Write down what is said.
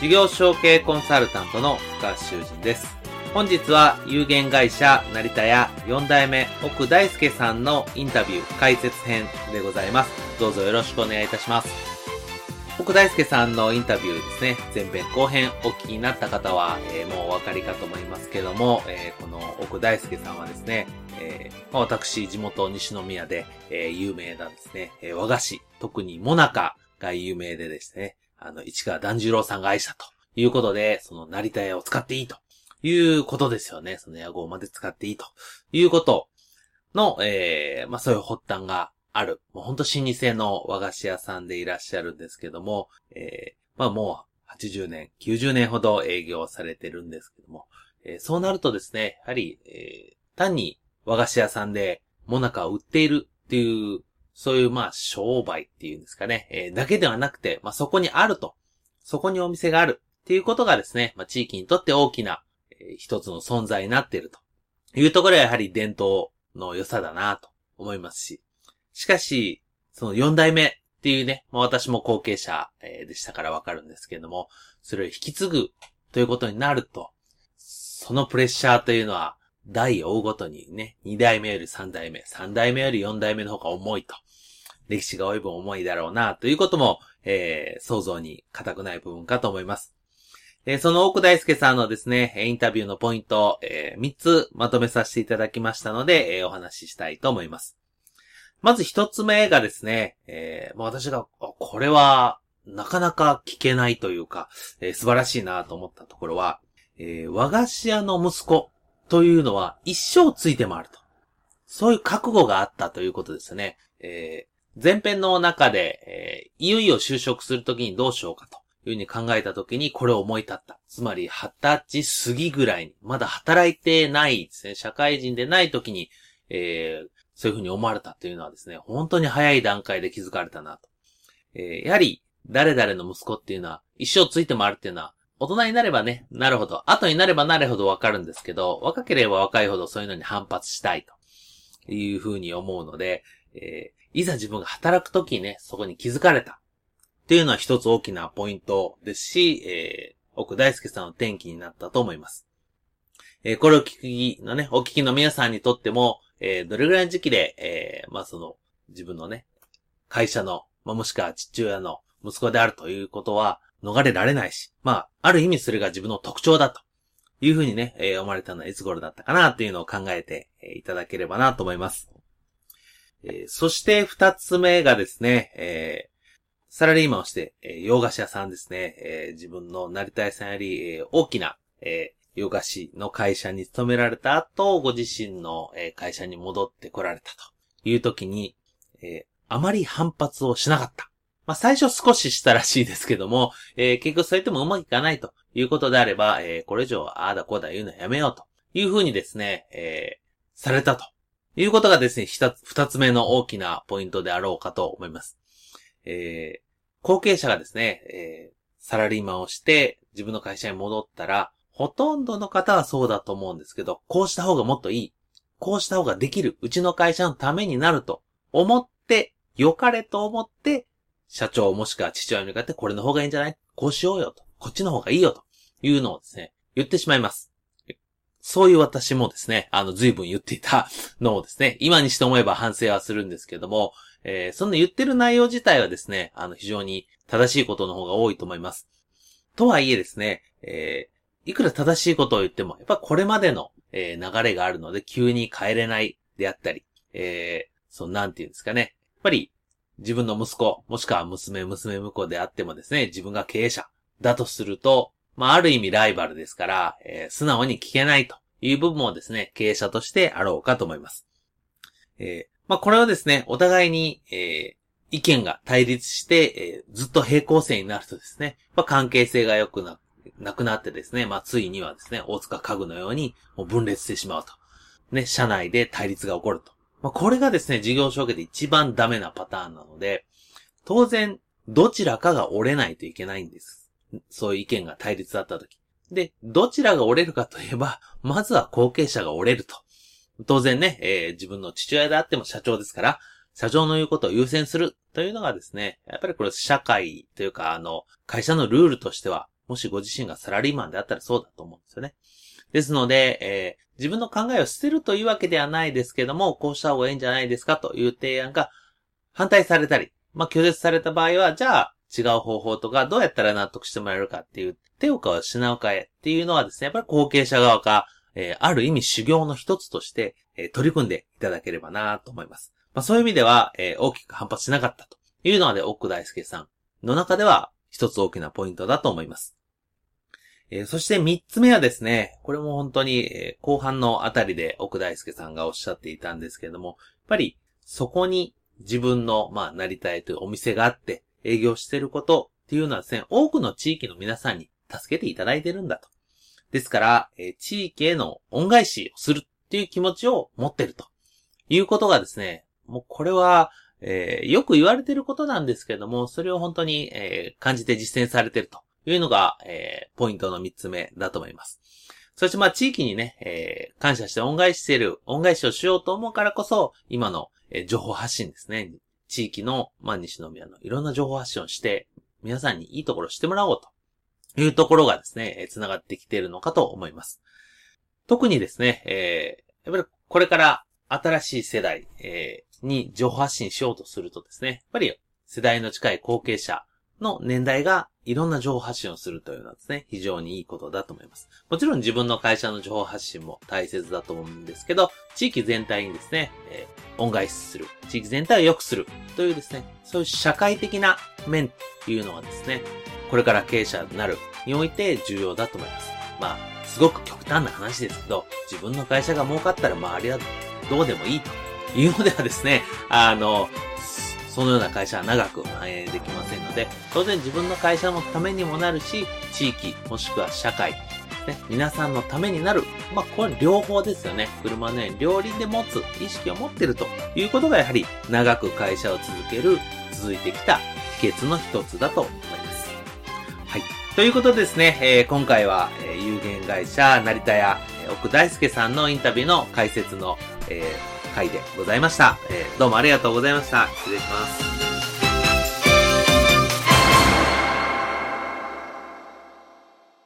事業承継コンサルタントの深橋修人です。本日は有限会社成田屋4代目奥大輔さんのインタビュー解説編でございます。どうぞよろしくお願いいたします。奥大輔さんのインタビューですね、前編後編お聞きになった方は、えー、もうお分かりかと思いますけども、えー、この奥大輔さんはですね、えー、私、地元西宮で、え有名なんですね、え和菓子、特にモナカが有名でですね、あの、市川團十郎さんが愛したということで、その成田屋を使っていいということですよね。その屋号まで使っていいということの、えー、まあそういう発端がある。もうほんと老舗の和菓子屋さんでいらっしゃるんですけども、えー、まあもう80年、90年ほど営業されてるんですけども、えー、そうなるとですね、やはり、えー、単に和菓子屋さんでもなかを売っているっていうそういうまあ商売っていうんですかね、えー、だけではなくて、まあそこにあると。そこにお店があるっていうことがですね、まあ地域にとって大きな、えー、一つの存在になっているというところはやはり伝統の良さだなと思いますし。しかし、その四代目っていうね、まあ私も後継者、えー、でしたからわかるんですけれども、それを引き継ぐということになると、そのプレッシャーというのは、代を追うごとにね、二代目より三代目、三代目より四代目の方が重いと。歴史が及ぶ重いだろうな、ということも、えー、想像に固くない部分かと思います。えー、その奥大輔さんのですね、インタビューのポイント、えー、3つまとめさせていただきましたので、えー、お話ししたいと思います。まず1つ目がですね、えー、私が、これは、なかなか聞けないというか、えー、素晴らしいなと思ったところは、えー、和菓子屋の息子というのは一生ついて回ると。そういう覚悟があったということですね。えー、前編の中で、えー、いよいよ就職するときにどうしようかというふうに考えたときにこれを思い立った。つまり、二十歳過ぎぐらいに、まだ働いてないですね、社会人でないときに、えー、そういうふうに思われたというのはですね、本当に早い段階で気づかれたなと。えー、やはり、誰々の息子っていうのは、一生ついて回るっていうのは、大人になればね、なるほど。後になればなるほどわかるんですけど、若ければ若いほどそういうのに反発したいというふうに思うので、えいざ自分が働くときにね、そこに気づかれた。っていうのは一つ大きなポイントですし、えー、奥大輔さんの転機になったと思います。えー、これを聞きのね、お聞きの皆さんにとっても、えー、どれぐらいの時期で、えー、まあその、自分のね、会社の、まあもしくは父親の息子であるということは逃れられないし、まあ、ある意味それが自分の特徴だというふうにね、えー、思われたのはいつ頃だったかなっていうのを考えて、えー、いただければなと思います。えー、そして二つ目がですね、え、サラリーマンをして、え、洋菓子屋さんですね、え、自分のなりたいさんより、え、大きな、え、洋菓子の会社に勤められた後、ご自身の、え、会社に戻ってこられたという時に、え、あまり反発をしなかった。まあ、最初少ししたらしいですけども、えー、結局そう言ってもうまくいかないということであれば、えー、これ以上ああだこうだ言うのやめようというふうにですね、えー、されたということがですね、二つ目の大きなポイントであろうかと思います。えー、後継者がですね、えー、サラリーマンをして自分の会社に戻ったら、ほとんどの方はそうだと思うんですけど、こうした方がもっといい。こうした方ができる。うちの会社のためになると思って、良かれと思って、社長もしくは父親に向かってこれの方がいいんじゃない？こうしようよと。こっちの方がいいよというのをですね、言ってしまいます。そういう私もですね、あの、随分言っていたのをですね、今にして思えば反省はするんですけども、えー、そんな言ってる内容自体はですね、あの、非常に正しいことの方が多いと思います。とはいえですね、えー、いくら正しいことを言っても、やっぱこれまでの、えー、流れがあるので急に変えれないであったり、えー、そう、なんていうんですかね。やっぱり、自分の息子、もしくは娘、娘婿であってもですね、自分が経営者だとすると、まあ、ある意味ライバルですから、えー、素直に聞けないという部分もですね、経営者としてあろうかと思います。えー、まあ、これはですね、お互いに、えー、意見が対立して、えー、ずっと平行線になるとですね、まあ、関係性が良くな、なくなってですね、まあ、ついにはですね、大塚家具のようにもう分裂してしまうと。ね、社内で対立が起こると。まあ、これがですね、事業承継で一番ダメなパターンなので、当然、どちらかが折れないといけないんです。そういう意見が対立だったとき。で、どちらが折れるかといえば、まずは後継者が折れると。当然ね、えー、自分の父親であっても社長ですから、社長の言うことを優先するというのがですね、やっぱりこれ社会というか、あの、会社のルールとしては、もしご自身がサラリーマンであったらそうだと思うんですよね。ですので、えー、自分の考えを捨てるというわけではないですけども、こうした方がいいんじゃないですかという提案が反対されたり、まあ、拒絶された場合は、じゃあ、違う方法とか、どうやったら納得してもらえるかっていう、手を変わ品を変えっていうのはですね、やっぱり後継者側か、えー、ある意味修行の一つとして、えー、取り組んでいただければなと思います。まあ、そういう意味では、えー、大きく反発しなかったというのはで、奥大輔さんの中では、一つ大きなポイントだと思います。えー、そして三つ目はですね、これも本当に、えー、後半のあたりで奥大輔さんがおっしゃっていたんですけれども、やっぱりそこに自分の、まあ、なりたいというお店があって、営業してることっていうのはですね、多くの地域の皆さんに助けていただいてるんだと。ですから、えー、地域への恩返しをするっていう気持ちを持ってるということがですね、もうこれは、えー、よく言われてることなんですけども、それを本当に、えー、感じて実践されてるとというのが、えー、ポイントの三つ目だと思います。そしてまあ地域にね、えー、感謝して恩返ししている、恩返しをしようと思うからこそ、今の、えー、情報発信ですね。地域の、まあ西宮のいろんな情報発信をして、皆さんにいいところをしてもらおうというところがですね、えー、繋がってきているのかと思います。特にですね、えー、やっぱりこれから新しい世代、えー、に情報発信しようとするとですね、やっぱり世代の近い後継者の年代がいろんな情報発信をするというのはですね、非常にいいことだと思います。もちろん自分の会社の情報発信も大切だと思うんですけど、地域全体にですね、えー、恩返しする、地域全体を良くするというですね、そういう社会的な面というのはですね、これから経営者になるにおいて重要だと思います。まあ、すごく極端な話ですけど、自分の会社が儲かったら周りはどうでもいいというのではですね、あの、そのような会社は長く反映できませんので、当然自分の会社のためにもなるし、地域、もしくは社会、ね、皆さんのためになる。まあ、これ両方ですよね。車の両輪で持つ意識を持ってるということがやはり長く会社を続ける、続いてきた秘訣の一つだと思います。はい。ということですね、えー、今回は、えー、有限会社成田屋、奥大輔さんのインタビューの解説の、えー回でございました。えー、どうもありがとうございました。失礼します。